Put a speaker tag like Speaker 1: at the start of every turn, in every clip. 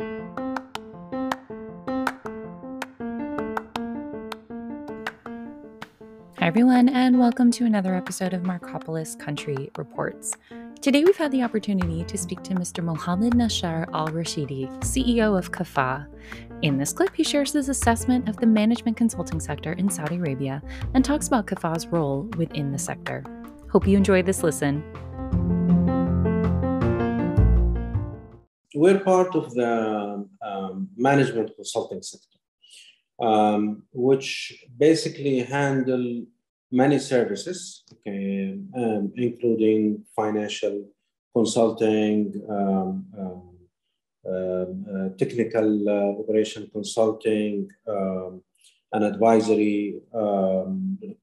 Speaker 1: Hi, everyone, and welcome to another episode of Marcopolis Country Reports. Today, we've had the opportunity to speak to Mr. Mohammed Nashar Al Rashidi, CEO of Kafa. In this clip, he shares his assessment of the management consulting sector in Saudi Arabia and talks about Kafa's role within the sector. Hope you enjoy this listen.
Speaker 2: We're part of the um, management consulting sector, um, which basically handle many services, okay, um, including financial consulting, um, um, um uh, technical uh, operation consulting, and advisory,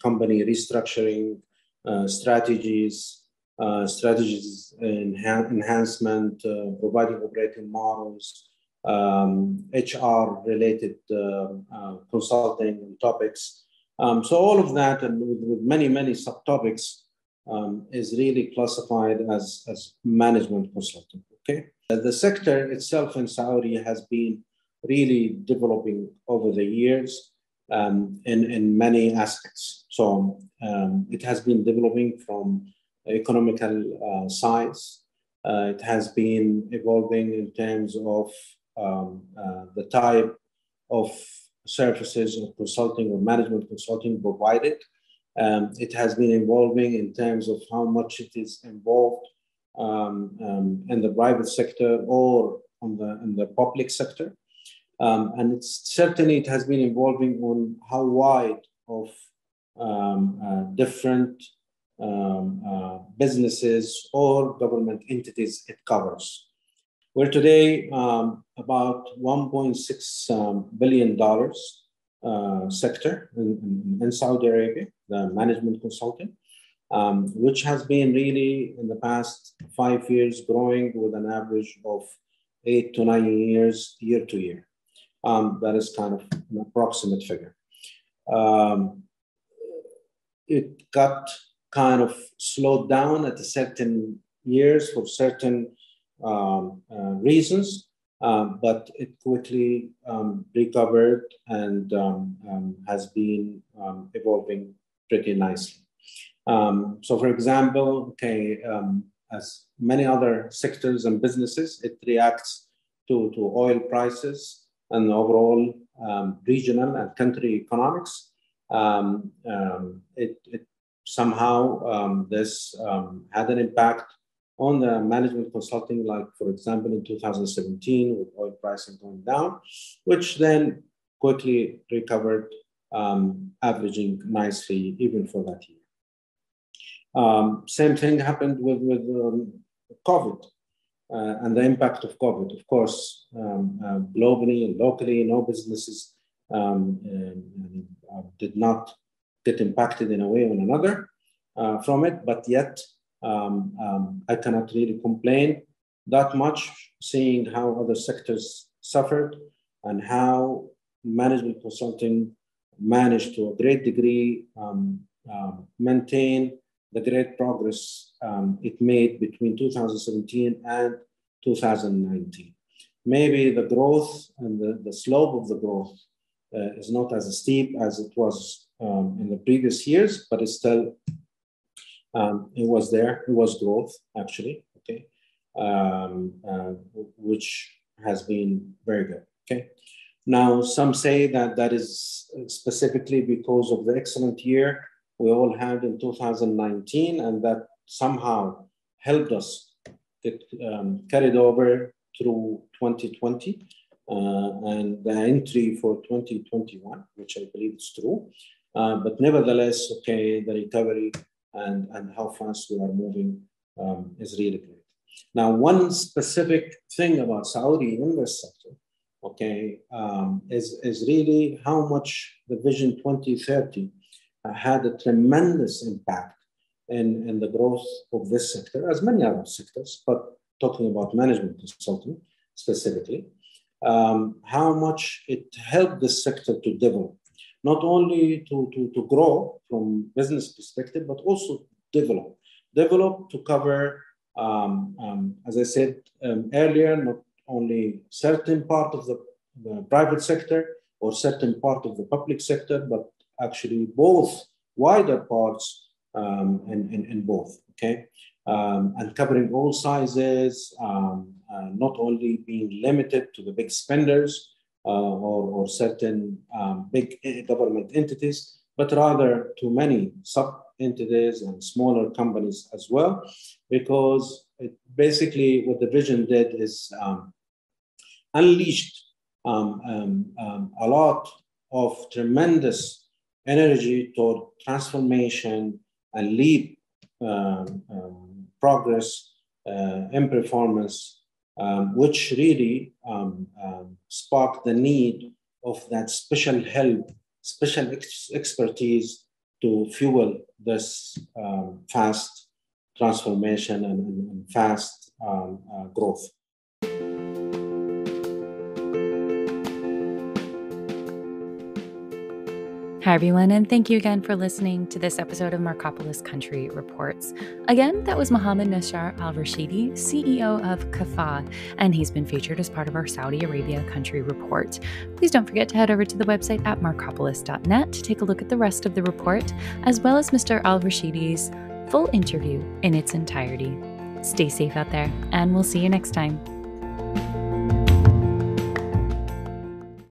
Speaker 2: company restructuring uh, strategies, uh, strategies enha- enhancement, uh, providing operating models, HR related uh, consulting topics. Um, so all of that and with, with many, many subtopics um, is really classified as, as management consulting, okay? The sector itself in Saudi has been really developing over the years um, in, in many aspects. So um, it has been developing from economical uh, size. Uh, it has been evolving in terms of um, uh, the type of services of consulting or management consulting provided. Um, it has been evolving in terms of how much it is involved um, um, in the private sector or on the, in the public sector. Um, and it's certainly it has been evolving on how wide of um, uh, different um, uh, businesses or government entities it covers. We're today um, about 1.6 um, billion uh, sector in, in, in, Saudi Arabia, the management consulting, um, which has been really in the past five years growing with an average of eight to nine years year to year. Um, that is kind of an approximate figure. Um, it got kind of slowed down at certain years for certain um, uh, reasons, um, but it quickly um, recovered and um, um, has been um, evolving pretty nicely. so, for example, okay, as many other sectors and businesses, it reacts to, to oil prices and overall regional and country economics. it, it somehow this had an impact on the management consulting, like for example in 2017 with oil pricing going down, which then quickly recovered, um, averaging nicely even for that year. Um, same thing happened with, with um, COVID uh, and the impact of COVID. Of course, um, uh, globally and locally, no businesses um, uh, did not get impacted in a way or another uh, from it, but yet um, um, I cannot really complain that much, seeing how other sectors suffered and how management consulting managed to a great degree um, um maintain the great progress um, it made between 2017 and 2019. Maybe the growth and the, the slope of the growth uh, is not as steep as it was um, in the previous years, but it's still um, it was there. It was growth actually. Okay, um, uh, which has been very good. Okay. Now, some say that that is specifically because of the excellent year we all had in 2019, and that somehow helped us get um, carried over through 2020 uh, and the entry for 2021, which I believe is true. Uh, but nevertheless, okay, the recovery and, and how fast we are moving um, is really great. Now, one specific thing about Saudi in this sector, okay, um, is, is really how much the Vision 2030 uh, had a tremendous impact in, in the growth of this sector, as many other sectors, but talking about management consulting specifically, um, how much it helped the sector to develop not only to, to, to grow from business perspective, but also develop. Develop to cover, um, um, as I said um, earlier, not only certain part of the, the private sector or certain part of the public sector, but actually both wider parts um, in, in, in, both, okay? Um, and covering all sizes, um, uh, not only being limited to the big spenders or, or, certain um, big government entities, but rather to many sub entities and smaller companies as well, because basically what the vision did is um, unleashed um, um, um, a lot of tremendous energy toward transformation and leap um, um, progress uh, in performance, which really sparked the need of that special help, special ex expertise to fuel this um, fast transformation and, and fast um, uh, growth.
Speaker 1: Hi, everyone, and thank you again for listening to this episode of Marcopolis Country Reports. Again, that was Mohammed Nashar Al Rashidi, CEO of Kafaa, and he's been featured as part of our Saudi Arabia Country Report. Please don't forget to head over to the website at marcopolis.net to take a look at the rest of the report, as well as Mr. Al Rashidi's full interview in its entirety. Stay safe out there, and we'll see you next time.